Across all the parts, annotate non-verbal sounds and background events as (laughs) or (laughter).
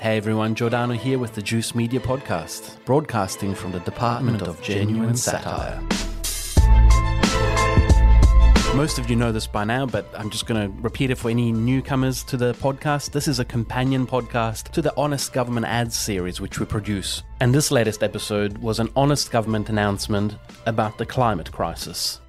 Hey everyone, Giordano here with the Juice Media Podcast, broadcasting from the Department of Genuine Satire. Most of you know this by now, but I'm just going to repeat it for any newcomers to the podcast. This is a companion podcast to the Honest Government Ads series, which we produce. And this latest episode was an honest government announcement about the climate crisis.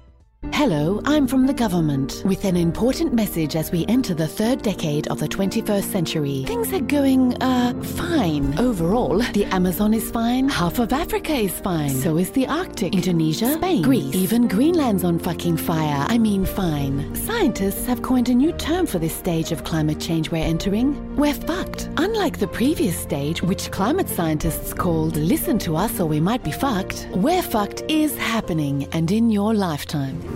Hello, I'm from the government with an important message as we enter the third decade of the 21st century. Things are going, uh, fine. Overall, the Amazon is fine, half of Africa is fine, so is the Arctic, Indonesia, Spain, Greece, even Greenland's on fucking fire. I mean, fine. Scientists have coined a new term for this stage of climate change we're entering. We're fucked. Unlike the previous stage, which climate scientists called listen to us or we might be fucked, we're fucked is happening and in your lifetime.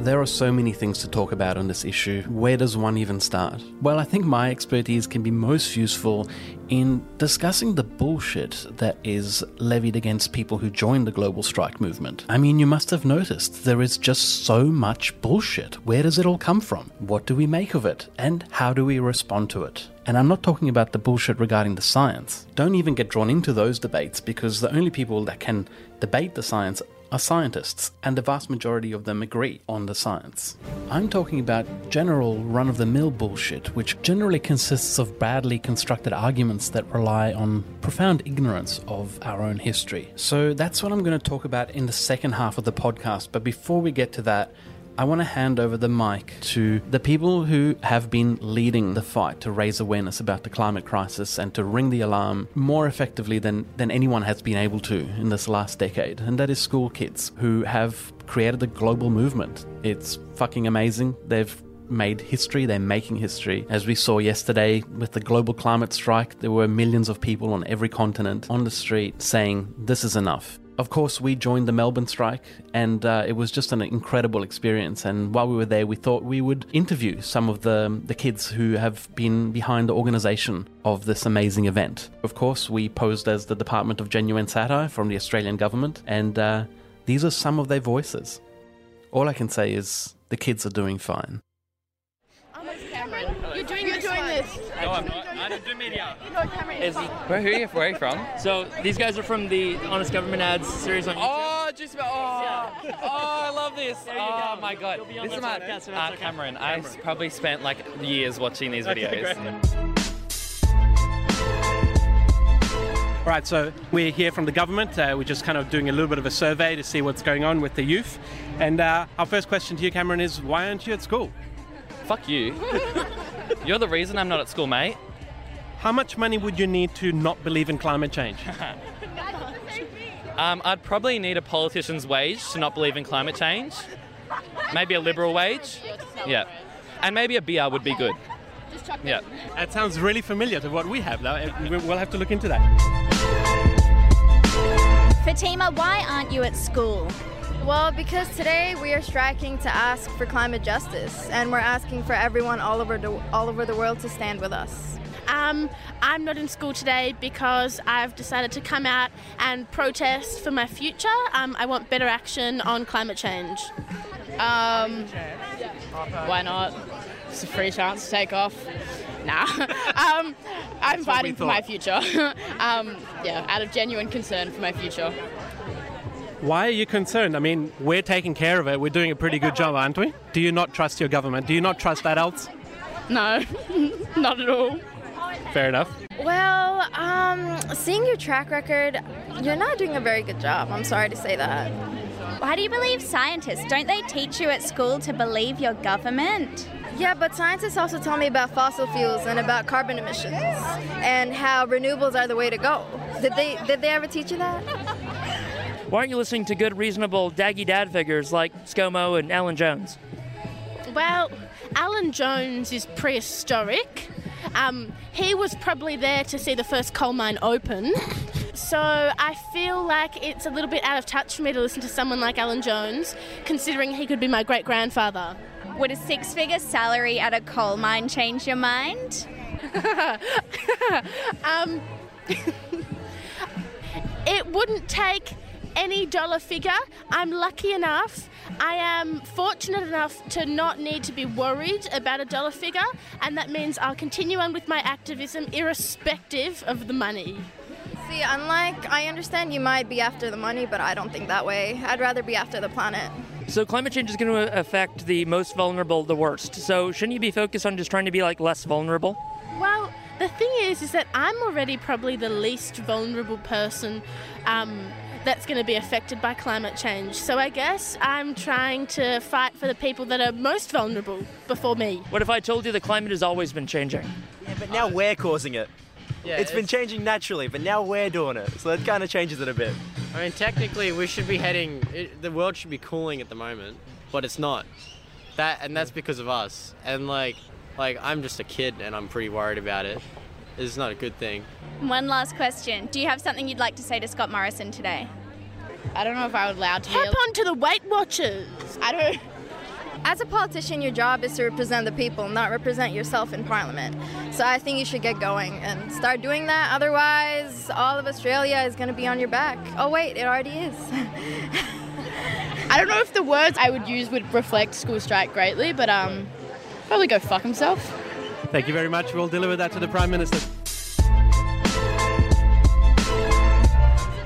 There are so many things to talk about on this issue. Where does one even start? Well, I think my expertise can be most useful in discussing the bullshit that is levied against people who join the global strike movement. I mean, you must have noticed there is just so much bullshit. Where does it all come from? What do we make of it? And how do we respond to it? And I'm not talking about the bullshit regarding the science. Don't even get drawn into those debates because the only people that can debate the science are scientists, and the vast majority of them agree on the science. I'm talking about general run of the mill bullshit, which generally consists of badly constructed arguments that rely on profound ignorance of our own history. So that's what I'm going to talk about in the second half of the podcast. But before we get to that, I want to hand over the mic to the people who have been leading the fight to raise awareness about the climate crisis and to ring the alarm more effectively than, than anyone has been able to in this last decade. And that is school kids who have created a global movement. It's fucking amazing. They've made history, they're making history. As we saw yesterday with the global climate strike, there were millions of people on every continent on the street saying, This is enough of course, we joined the Melbourne strike, and uh, it was just an incredible experience. And while we were there, we thought we would interview some of the, the kids who have been behind the organisation of this amazing event. Of course, we posed as the Department of Genuine Satire from the Australian government, and uh, these are some of their voices. All I can say is the kids are doing fine. Cameron, you're doing, you're doing this. No, I'm not. Is where, who are you, where are you from? So these guys are from the Honest Government Ads series on YouTube. Oh, just about. Oh, oh, I love this. Oh go. my god. You'll be on This is my podcast, uh, that's. Cameron. I Cameron. probably spent like years watching these videos. Okay, great. All right, so we're here from the government. Uh, we're just kind of doing a little bit of a survey to see what's going on with the youth. And uh, our first question to you, Cameron, is why aren't you at school? Fuck you. (laughs) You're the reason I'm not at school, mate. How much money would you need to not believe in climate change? (laughs) Um, I'd probably need a politician's wage to not believe in climate change. Maybe a liberal wage. Yeah. And maybe a BR would be good. Yeah. That sounds really familiar to what we have, though. We- We'll have to look into that. Fatima, why aren't you at school? Well, because today we are striking to ask for climate justice, and we're asking for everyone all over the all over the world to stand with us. Um, I'm not in school today because I've decided to come out and protest for my future. Um, I want better action on climate change. Um, why not? It's a free chance to take off. Nah. (laughs) um, I'm fighting for my future. (laughs) um, yeah, out of genuine concern for my future. Why are you concerned? I mean, we're taking care of it. We're doing a pretty good job, aren't we? Do you not trust your government? Do you not trust adults? No, (laughs) not at all. Fair enough. Well, um, seeing your track record, you're not doing a very good job. I'm sorry to say that. Why do you believe scientists? Don't they teach you at school to believe your government? Yeah, but scientists also tell me about fossil fuels and about carbon emissions and how renewables are the way to go. Did they did they ever teach you that? (laughs) Why aren't you listening to good, reasonable, daggy dad figures like ScoMo and Alan Jones? Well, Alan Jones is prehistoric. Um, he was probably there to see the first coal mine open. So I feel like it's a little bit out of touch for me to listen to someone like Alan Jones, considering he could be my great grandfather. Would a six figure salary at a coal mine change your mind? (laughs) um, (laughs) it wouldn't take any dollar figure. I'm lucky enough, I am fortunate enough to not need to be worried about a dollar figure, and that means I'll continue on with my activism irrespective of the money. See, unlike, I understand you might be after the money, but I don't think that way. I'd rather be after the planet. So climate change is going to uh, affect the most vulnerable the worst. So shouldn't you be focused on just trying to be like less vulnerable? Well, the thing is, is that I'm already probably the least vulnerable person um, that's going to be affected by climate change. So I guess I'm trying to fight for the people that are most vulnerable before me. What if I told you the climate has always been changing? Yeah, but now we're causing it. Yeah, it's been changing naturally, but now we're doing it. So that kind of changes it a bit. I mean, technically, we should be heading. It, the world should be cooling at the moment, but it's not. That and that's because of us. And like, like I'm just a kid, and I'm pretty worried about it. It's not a good thing. One last question. Do you have something you'd like to say to Scott Morrison today? I don't know if I would allow to be. Hop on to the Weight Watchers. I don't. As a politician, your job is to represent the people, not represent yourself in Parliament. So I think you should get going and start doing that. Otherwise, all of Australia is going to be on your back. Oh, wait, it already is. (laughs) I don't know if the words I would use would reflect school strike greatly, but um, probably go fuck himself. Thank you very much. We'll deliver that to the Prime Minister.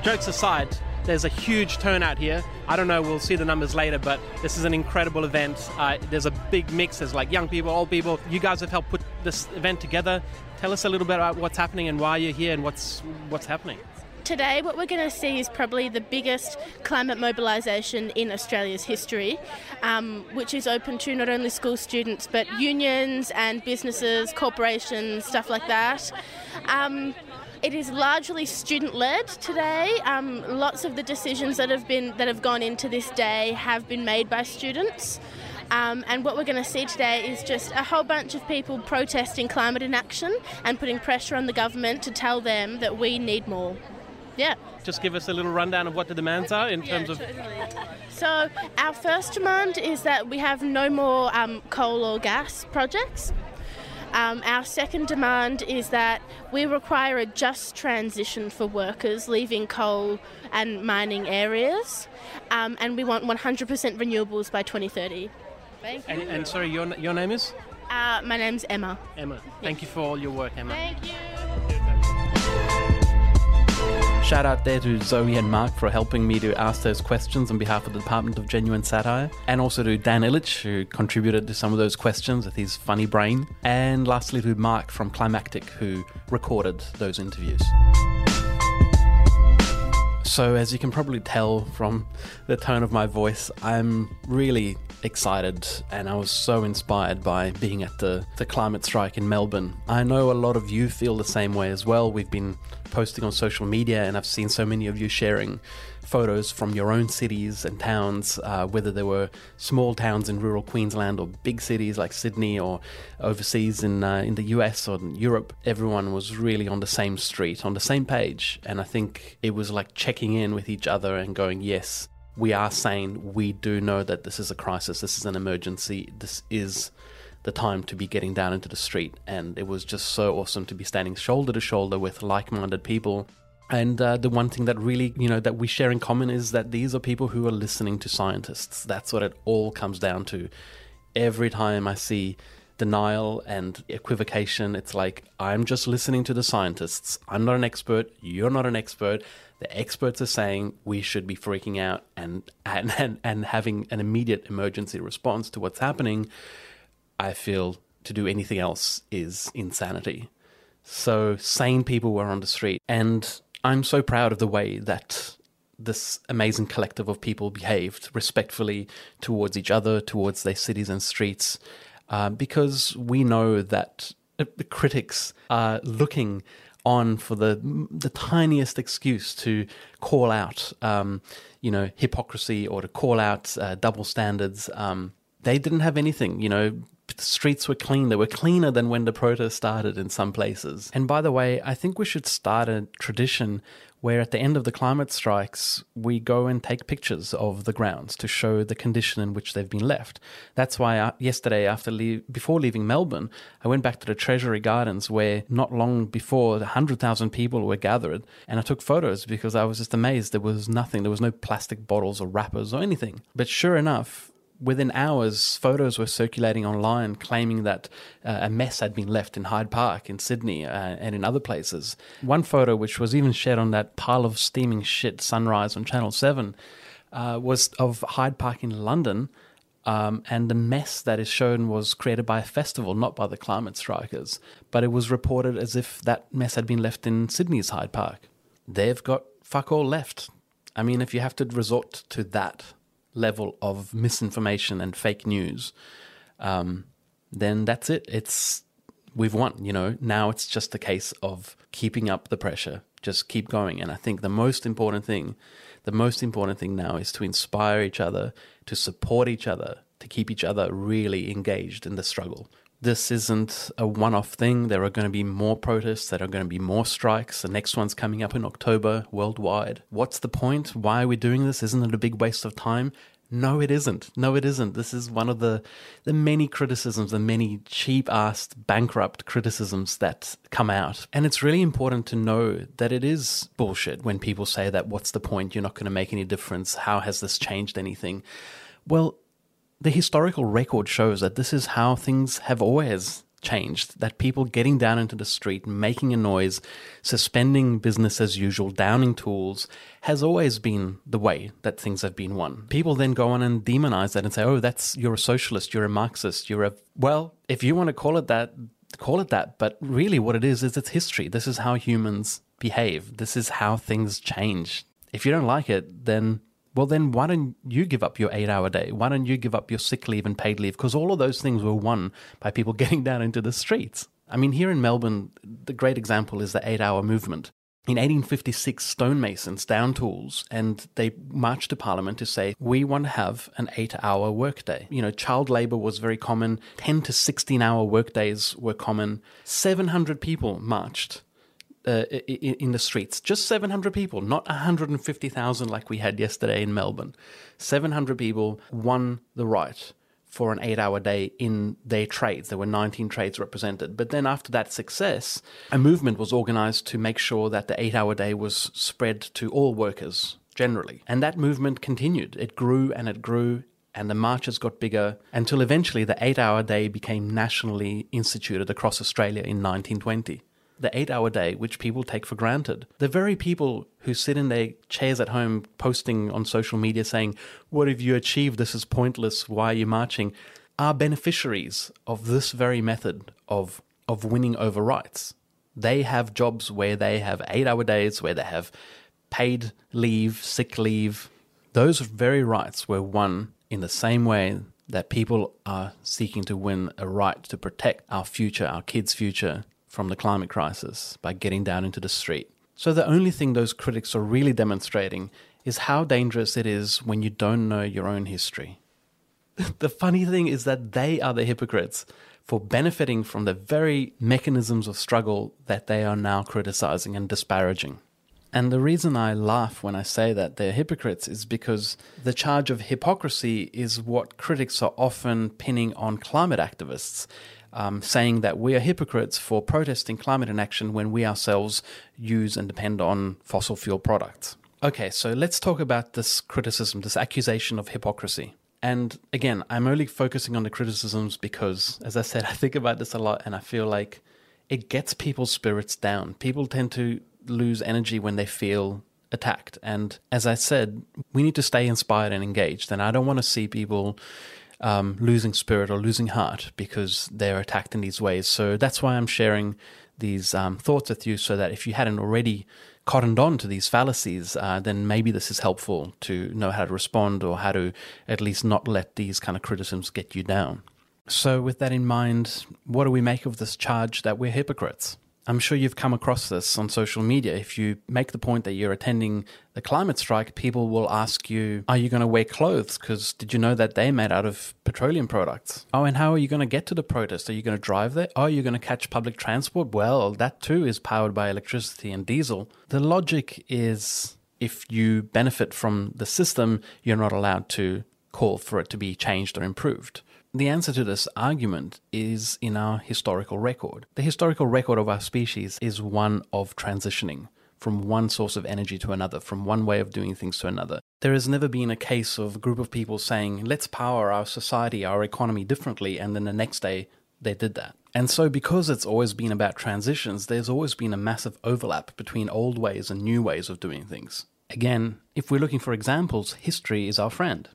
Jokes aside, there's a huge turnout here. I don't know, we'll see the numbers later, but this is an incredible event. Uh, there's a big mix. There's like young people, old people. You guys have helped put this event together. Tell us a little bit about what's happening and why you're here and what's what's happening. Today, what we're going to see is probably the biggest climate mobilisation in Australia's history, um, which is open to not only school students but unions and businesses, corporations, stuff like that. Um, it is largely student-led today. Um, lots of the decisions that have been that have gone into this day have been made by students. Um, and what we're going to see today is just a whole bunch of people protesting climate inaction and putting pressure on the government to tell them that we need more. Yeah. Just give us a little rundown of what the demands are in terms of. So, our first demand is that we have no more um, coal or gas projects. Um, our second demand is that we require a just transition for workers leaving coal and mining areas, um, and we want 100% renewables by 2030. Thank you. And, and sorry, your, your name is? Uh, my name's Emma. Emma. Thank you for all your work, Emma. Thank you. Shout out there to Zoe and Mark for helping me to ask those questions on behalf of the Department of Genuine Satire, and also to Dan Ilic, who contributed to some of those questions with his funny brain, and lastly to Mark from Climactic, who recorded those interviews. So, as you can probably tell from the tone of my voice, I'm really excited and I was so inspired by being at the, the climate strike in Melbourne. I know a lot of you feel the same way as well. We've been posting on social media and I've seen so many of you sharing photos from your own cities and towns, uh, whether they were small towns in rural Queensland or big cities like Sydney or overseas in uh, in the US or Europe. Everyone was really on the same street, on the same page, and I think it was like checking in with each other and going, "Yes, we are saying we do know that this is a crisis, this is an emergency, this is." the time to be getting down into the street, and it was just so awesome to be standing shoulder to shoulder with like minded people and uh, the one thing that really, you know, that we share in common is that these are people who are listening to scientists. That's what it all comes down to. Every time I see denial and equivocation, it's like, I'm just listening to the scientists. I'm not an expert. You're not an expert. The experts are saying we should be freaking out and, and, (laughs) and, and having an immediate emergency response to what's happening. I feel to do anything else is insanity. So sane people were on the street. And I'm so proud of the way that this amazing collective of people behaved respectfully towards each other, towards their cities and streets, uh, because we know that the critics are looking on for the the tiniest excuse to call out, um, you know, hypocrisy or to call out uh, double standards. Um, they didn't have anything, you know the streets were clean. They were cleaner than when the protest started in some places. And by the way, I think we should start a tradition where at the end of the climate strikes, we go and take pictures of the grounds to show the condition in which they've been left. That's why uh, yesterday, after leave, before leaving Melbourne, I went back to the Treasury Gardens, where not long before, 100,000 people were gathered, and I took photos because I was just amazed. There was nothing, there was no plastic bottles or wrappers or anything. But sure enough, within hours, photos were circulating online claiming that uh, a mess had been left in Hyde Park in Sydney uh, and in other places. One photo, which was even shared on that pile of steaming shit sunrise on Channel 7, uh, was of Hyde Park in London. Um, and the mess that is shown was created by a festival, not by the climate strikers. But it was reported as if that mess had been left in Sydney's Hyde Park. They've got fuck all left. I mean, if you have to resort to that, level of misinformation and fake news, um, then that's it. It's we've won. You know, now it's just a case of keeping up the pressure. Just keep going. And I think the most important thing, the most important thing now is to inspire each other, to support each other, to keep each other really engaged in the struggle this isn't a one off thing. There are going to be more protests, there are going to be more strikes. The next one's coming up in October worldwide. What's the point? Why are we doing this? Isn't it a big waste of time? No, it isn't. No, it isn't. This is one of the the many criticisms, the many cheap assed, bankrupt criticisms that come out. And it's really important to know that it is bullshit when people say that what's the point? You're not going to make any difference. How has this changed anything? Well, the historical record shows that this is how things have always changed. That people getting down into the street, making a noise, suspending business as usual, downing tools, has always been the way that things have been won. People then go on and demonize that and say, oh, that's, you're a socialist, you're a Marxist, you're a. Well, if you want to call it that, call it that. But really, what it is, is it's history. This is how humans behave, this is how things change. If you don't like it, then well, then why don't you give up your eight hour day? Why don't you give up your sick leave and paid leave? Because all of those things were won by people (laughs) getting down into the streets. I mean, here in Melbourne, the great example is the eight hour movement. In 1856, stonemasons down tools and they marched to Parliament to say, we want to have an eight hour workday. You know, child labor was very common, 10 to 16 hour workdays were common. 700 people marched uh, in the streets. Just 700 people, not 150,000 like we had yesterday in Melbourne. 700 people won the right for an eight hour day in their trades. There were 19 trades represented. But then after that success, a movement was organized to make sure that the eight hour day was spread to all workers generally. And that movement continued. It grew and it grew. And the marches got bigger until eventually the eight hour day became nationally instituted across Australia in 1920 the eight hour day, which people take for granted. The very people who sit in their chairs at home posting on social media saying, What have you achieved? This is pointless. Why are you marching? are beneficiaries of this very method of, of winning over rights. They have jobs where they have eight hour days, where they have paid leave, sick leave. Those very rights were won in the same way that people are seeking to win a right to protect our future, our kids' future, from the climate crisis by getting down into the street. So the only thing those critics are really demonstrating is how dangerous it is when you don't know your own history. (laughs) the funny thing is that they are the hypocrites for benefiting from the very mechanisms of struggle that they are now criticizing and disparaging. And the reason I laugh when I say that they're hypocrites is because the charge of hypocrisy is what critics are often pinning on climate activists um, saying that we are hypocrites for protesting climate inaction when we ourselves use and depend on fossil fuel products. Okay, so let's talk about this criticism, this accusation of hypocrisy. And again, I'm only focusing on the criticisms because, as I said, (laughs) I think about this a lot and I feel like it gets people's spirits down. People tend to lose energy when they feel attacked. And as I said, we need to stay inspired and engaged. And I don't want to see people um, losing spirit or losing heart because they're attacked in these ways. So that's why I'm sharing these um, thoughts with you so that if you hadn't already cottoned on to these fallacies, uh, then maybe this is helpful to know how to respond or how to at least not let these kind of criticisms get you down. So, with that in mind, what do we make of this charge that we're hypocrites? I'm sure you've come across this on social media. If you make the point that you're attending the climate strike, people will ask you, Are you going to wear clothes? Because did you know that they're made out of petroleum products? Oh, and how are you going to get to the protest? Are you going to drive there? Oh, you're going to catch public transport? Well, that too is powered by electricity and diesel. The logic is if you benefit from the system, you're not allowed to call for it to be changed or improved. The answer to this argument is in our historical record. The historical record of our species is one of transitioning from one source of energy to another, from one way of doing things to another. There has never been a case of a group of people saying, let's power our society, our economy differently, and then the next day they did that. And so, because it's always been about transitions, there's always been a massive overlap between old ways and new ways of doing things. Again, if we're looking for examples, history is our friend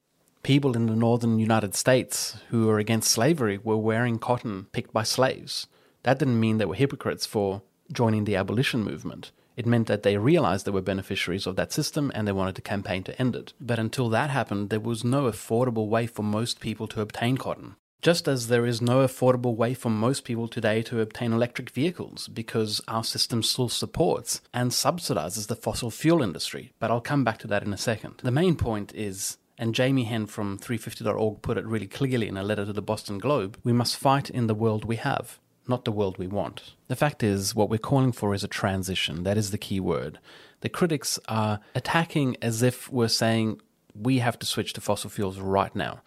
people in the northern United States who were against slavery were wearing cotton picked by slaves. That didn't mean they were hypocrites for joining the abolition movement. It meant that they realized they were beneficiaries of that system and they wanted to campaign to end it. But until that happened, there was no affordable way for most people to obtain cotton. Just as there is no affordable way for most people today to obtain electric vehicles because our system still supports and subsidizes the fossil fuel industry. But I'll come back to that in a second. The main point is and Jamie Henn from 350.org put it really clearly in a letter to the Boston Globe we must fight in the world we have, not the world we want. The fact is, what we're calling for is a transition. That is the key word. The critics are attacking as if we're saying we have to switch to fossil fuels right now.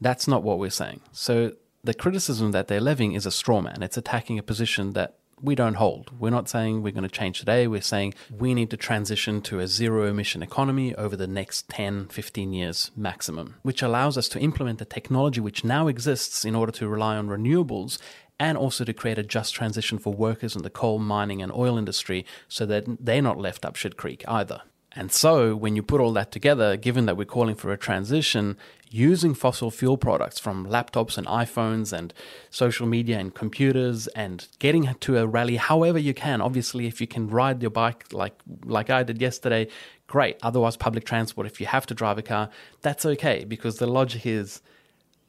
That's not what we're saying. So the criticism that they're levying is a straw man. It's attacking a position that we don't hold. We're not saying we're going to change today. We're saying we need to transition to a zero emission economy over the next 10, 15 years maximum, which allows us to implement the technology which now exists in order to rely on renewables and also to create a just transition for workers in the coal, mining, and oil industry so that they're not left up shit creek either. And so, when you put all that together, given that we're calling for a transition, using fossil fuel products from laptops and iPhones and social media and computers and getting to a rally however you can. Obviously, if you can ride your bike like like I did yesterday, great. Otherwise, public transport. If you have to drive a car, that's okay because the logic is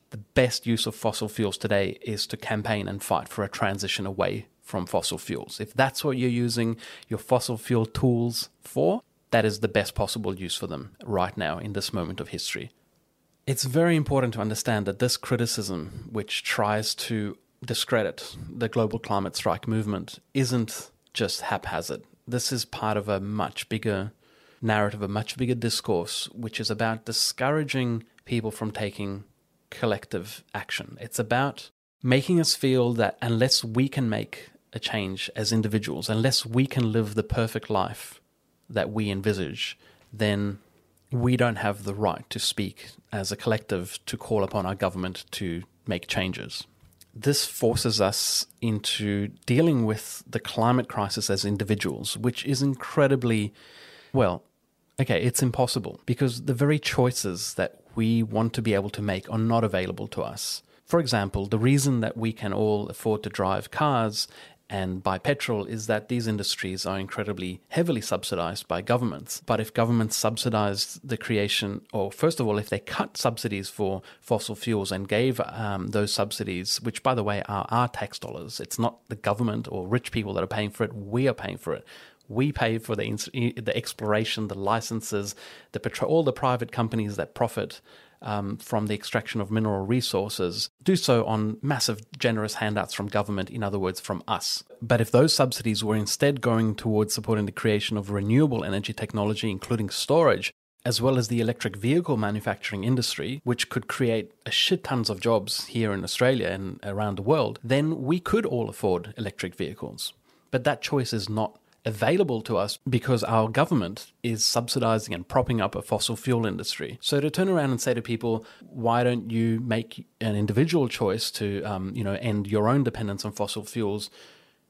the best use of fossil fuels today is to campaign and fight for a transition away from fossil fuels. If that's what you're using your fossil fuel tools for, that is the best possible use for them right now in this moment of history. It's very important to understand that this criticism, which tries to discredit the global climate strike movement, isn't just haphazard. This is part of a much bigger narrative, a much bigger discourse, which is about discouraging people from taking collective action. It's about making us feel that unless we can make a change as individuals, unless we can live the perfect life that we envisage, then we don't have the right to speak as a collective to call upon our government to make changes. This forces us into dealing with the climate crisis as individuals, which is incredibly, well, okay, it's impossible because the very choices that we want to be able to make are not available to us. For example, the reason that we can all afford to drive cars and buy petrol is that these industries are incredibly heavily subsidized by governments. But if governments subsidize the creation, or first of all, if they cut subsidies for fossil fuels and gave um, those subsidies, which by the way are our tax dollars, it's not the government or rich people that are paying for it, we are paying for it. We pay for the the exploration, the licenses, the petrol, all the private companies that profit um, from the extraction of mineral resources do so on massive, generous handouts from government, in other words, from us. But if those subsidies were instead going towards supporting the creation of renewable energy technology, including storage, as well as the electric vehicle manufacturing industry, which could create a shit tons of jobs here in Australia and around the world, then we could all afford electric vehicles. But that choice is not available to us because our government is subsidizing and propping up a fossil fuel industry. So to turn around and say to people, why don't you make an individual choice to, um, you know, end your own dependence on fossil fuels?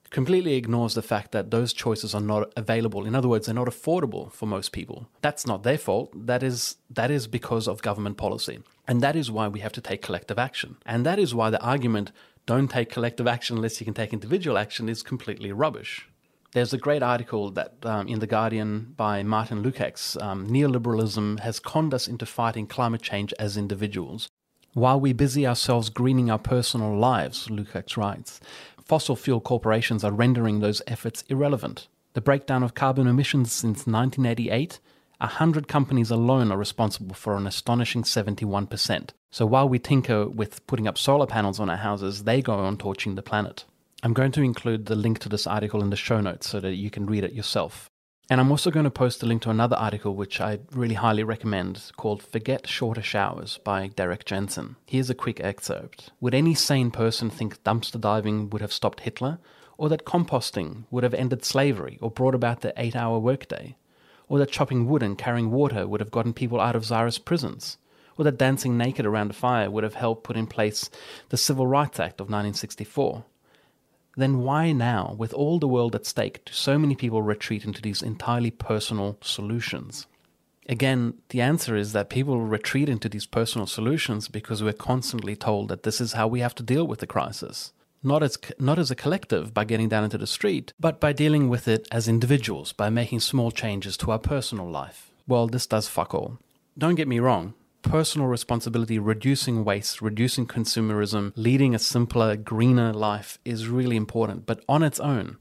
completely ignores the fact that those choices are not available. In other words, they're not affordable for most people. That's not their fault. That is that is because of government policy. And that is why we have to take collective action. And that is why the argument don't take collective action unless you can take individual action is completely rubbish. There's a great article that um, in the Guardian by Martin Lukacs. Um, Neoliberalism has conned us into fighting climate change as individuals. While we busy ourselves greening our personal lives, Lukacs writes, Fossil fuel corporations are rendering those efforts irrelevant. The breakdown of carbon emissions since 1988 100 companies alone are responsible for an astonishing 71%. So while we tinker with putting up solar panels on our houses, they go on torching the planet. I'm going to include the link to this article in the show notes so that you can read it yourself. And I'm also going to post a link to another article which I really highly recommend called Forget Shorter Showers by Derrick Jensen. Here's a quick excerpt. Would any sane person think dumpster diving would have stopped Hitler? Or that composting would have ended slavery or brought about the eight hour workday? Or that chopping wood and carrying water would have gotten people out of Tsarist prisons? Or that dancing naked around a fire would have helped put in place the Civil Rights Act of 1964? Then why now, with all the world at stake, do so many people retreat into these entirely personal solutions? Again, the answer is that people retreat into these personal solutions because we're constantly told that this is how we have to deal with the crisis not as not as a collective by getting down into the street, but by dealing with it as individuals by making small changes to our personal life. Well, this does fuck all. Don't get me wrong. Personal responsibility, reducing waste, reducing consumerism, leading a simpler, greener life is really important, but on its own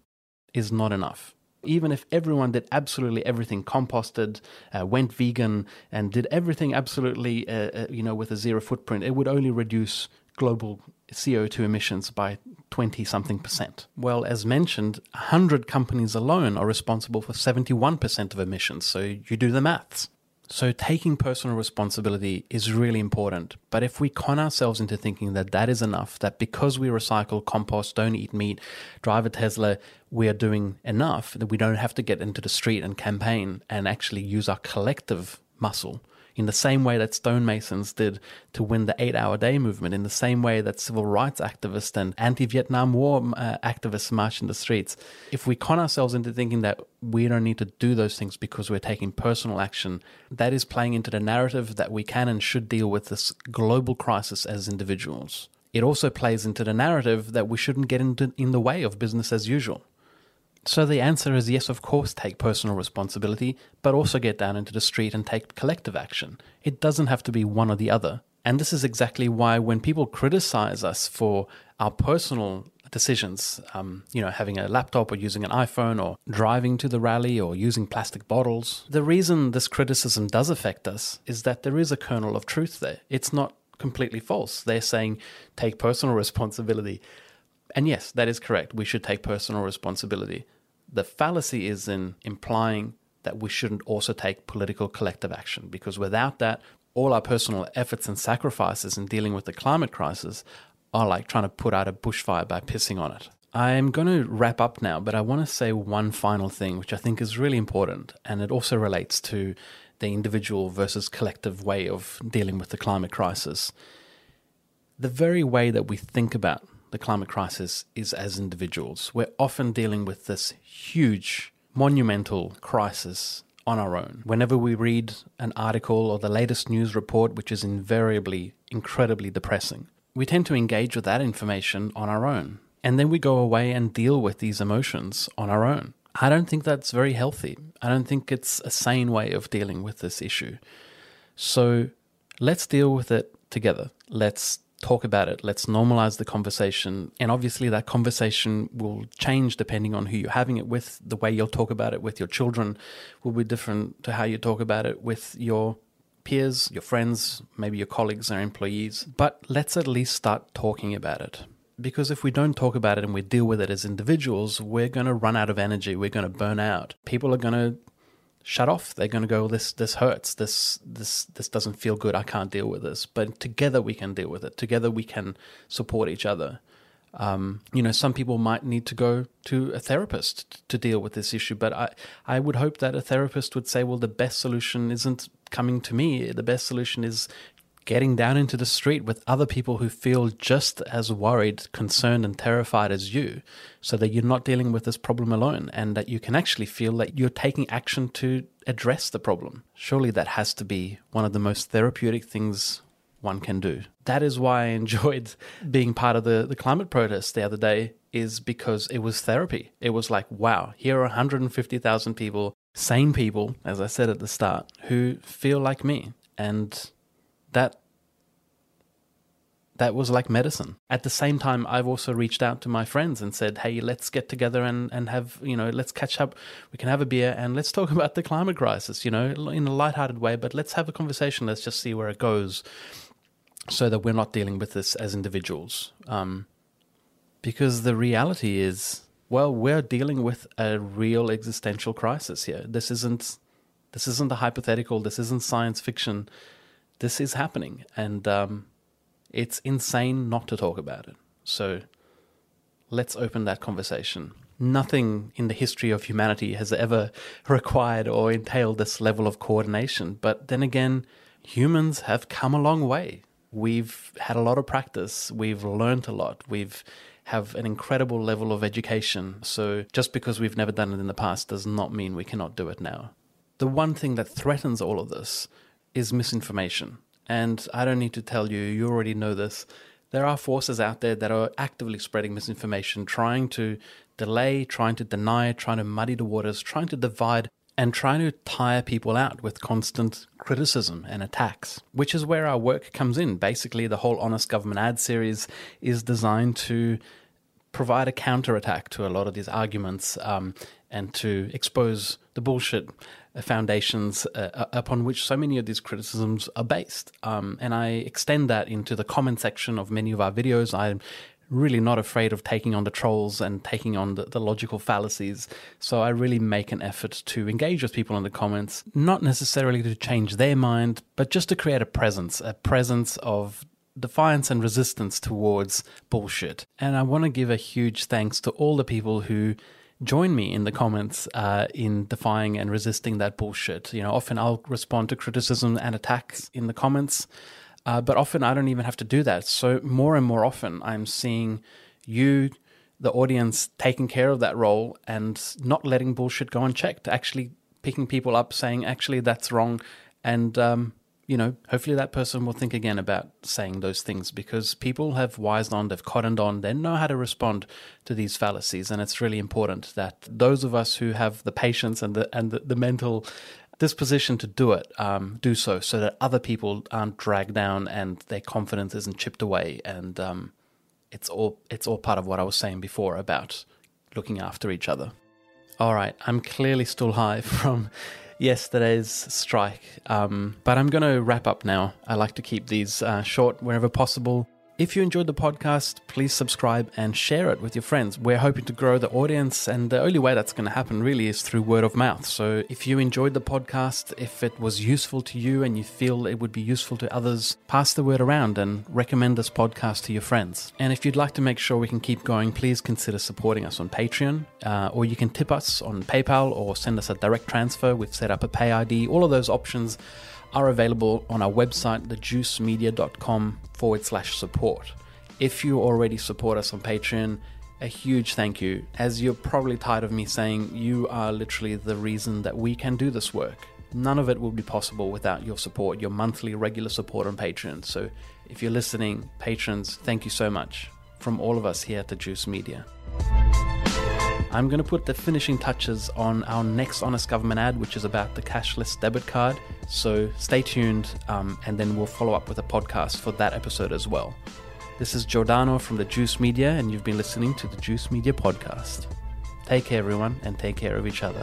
is not enough. Even if everyone did absolutely everything, composted, uh, went vegan, and did everything absolutely, uh, uh, you know, with a zero footprint, it would only reduce global CO2 emissions by 20 something percent. Well, as mentioned, 100 companies alone are responsible for 71% of emissions, so you do the maths. So, taking personal responsibility is really important. But if we con ourselves into thinking that that is enough, that because we recycle, compost, don't eat meat, drive a Tesla, we are doing enough, that we don't have to get into the street and campaign and actually use our collective muscle in the same way that stonemasons did to win the eight hour day movement, in the same way that civil rights activists and anti Vietnam War uh, activists march in the streets. If we con ourselves into thinking that we don't need to do those things because we're taking personal action, that is playing into the narrative that we can and should deal with this global crisis as individuals. It also plays into the narrative that we shouldn't get into, in the way of business as usual. So the answer is yes, of course, take personal responsibility, but also get down into the street and take collective action. It doesn't have to be one or the other. And this is exactly why when people criticize us for our personal decisions, um, you know, having a laptop or using an iPhone or driving to the rally or using plastic bottles, the reason this criticism does affect us is that there is a kernel of truth there. It's not completely false. They're saying take personal (laughs) responsibility. And yes, that is correct. We should take personal responsibility. The fallacy is in implying that we shouldn't also take political collective action, because without that, all our personal efforts and sacrifices in dealing with the climate crisis are like trying to put out a bushfire by pissing on it. I'm going to wrap up now, but I want to say one final thing, which I think is really important, and it also relates to the individual versus collective way of dealing with the climate crisis. The very way that we think about the climate crisis is as individuals. We're often dealing with this huge, monumental crisis on our own. Whenever we read an article or the latest news report, which is invariably incredibly depressing, we tend to engage with that information on our own. And then we go away and deal with these emotions on our own. I don't think that's very healthy. I don't think it's a sane way of dealing with this issue. So let's deal with it together. Let's talk about it. Let's normalize the conversation. And obviously, that conversation will change depending on who you're having it with. The way you'll talk about it with your children will be different to how you talk about it with your peers, your friends, maybe your colleagues or employees. But let's at least start talking about it. Because if we don't talk about it and we deal with it as individuals, we're going to run out of energy. We're going to burn out. People are going to shut off. They're going to go, this this hurts. This this this doesn't feel good. I can't deal with this. But together we can deal with it. Together we can support each other. Um, you know, some people might need to go to a therapist to deal with this issue, but I, I would hope that a therapist would say, well, the best solution isn't coming to me. The best solution is getting down into the street with other people who feel just as worried, concerned, and terrified as you, so that you're not dealing with this problem alone and that you can actually feel that you're taking action to address the problem. Surely that has to be one of the most therapeutic things one can do. That is why I (laughs) enjoyed being part of the, the climate protest the other day, is because it was therapy. It was like, wow, here are 150,000 people, sane people, as I said at the start, who feel like me. And that that was like medicine. At the same time, I've also reached out to my friends and said, hey, let's get together and, and have, you know, let's catch up. We can have a beer and let's talk (laughs) about the climate crisis, you know, in a lighthearted way, but let's have a conversation. Let's just see where it goes so that we're not dealing with this as individuals. Um, because the reality is, well, we're dealing with a real existential crisis here. This isn't this isn't a hypothetical. This isn't science fiction. This is happening, and um, it's insane not to talk about it. So let's open that conversation. Nothing in the history of humanity has ever required or entailed this level of coordination. But then again, humans have come a long way. We've had a lot of practice. We've learned a lot. We've have an incredible level of education. So just because we've never done it in the past does not mean we cannot do it now. The one thing that threatens all of this is misinformation. And I don't need to tell you, you already know this. There are forces out there that are actively spreading misinformation, trying to delay, trying to deny, trying to muddy the waters, trying to divide, and trying to tire people out with constant criticism and attacks, which is where our work comes in. Basically, the whole Honest Government ad series is designed to provide a counterattack to a lot of these arguments um, and to expose the bullshit foundations uh, upon which so many of these criticisms are based. Um, and I extend that into the comment section of many of our videos. I'm really not afraid of taking on the trolls and taking on the, the, logical fallacies. So I really make an effort to engage with people in the comments, not necessarily to change their mind, but just to create a presence, a presence of defiance and resistance towards bullshit. And I want to give a huge thanks to all the people who join me in the comments uh, in defying and resisting that bullshit. You know, often I'll respond to criticism and attacks in the comments, uh, but often I don't even have to do that. So more and more often, I'm seeing you, the audience, taking care of that role and not letting bullshit go unchecked. Actually, picking people up, saying, "Actually, that's wrong," and um, you know, hopefully that person will think again about saying those things because people have wised on, they've cottoned on, they know how to respond to these fallacies. And it's really important that those of us who have the patience and the, and the, the mental disposition to do it, um, do so, so that other people aren't dragged down and their confidence isn't chipped away. And um, it's all it's all part of what I was saying before about looking after each other. All right, I'm clearly still high (laughs) from yesterday's strike. Um, but I'm going to wrap up now. I like to keep these uh, short wherever possible. If you enjoyed the podcast, please subscribe and share it with your friends. We're hoping to grow the audience, and the only way that's going to happen really is through word of mouth. So if you enjoyed the podcast, if it was useful to you and you feel it would be useful to others, pass the word around and recommend this podcast to your friends. And if you'd like to make sure we can keep going, please consider supporting us on Patreon, uh, or you can tip us on PayPal or send us a direct transfer. We've set up a pay ID. All of those options are available on our website, thejuicemedia.com forward slash support. If you already support us on Patreon, a huge thank you. As you're probably tired of me saying, you are literally the reason that we can do this work. None of it would be possible without your support, your monthly regular support on Patreon. So if you're listening, patrons, thank you so much from all of us here at the Juice Media. I'm going to put the finishing touches on our next Honest Government ad, which is about the cashless debit card. So stay tuned, um, and then we'll follow up with a podcast for that episode as well. This is Giordano from the Juice Media, and you've been listening to the Juice Media Podcast. Take care, everyone, and take care of each other.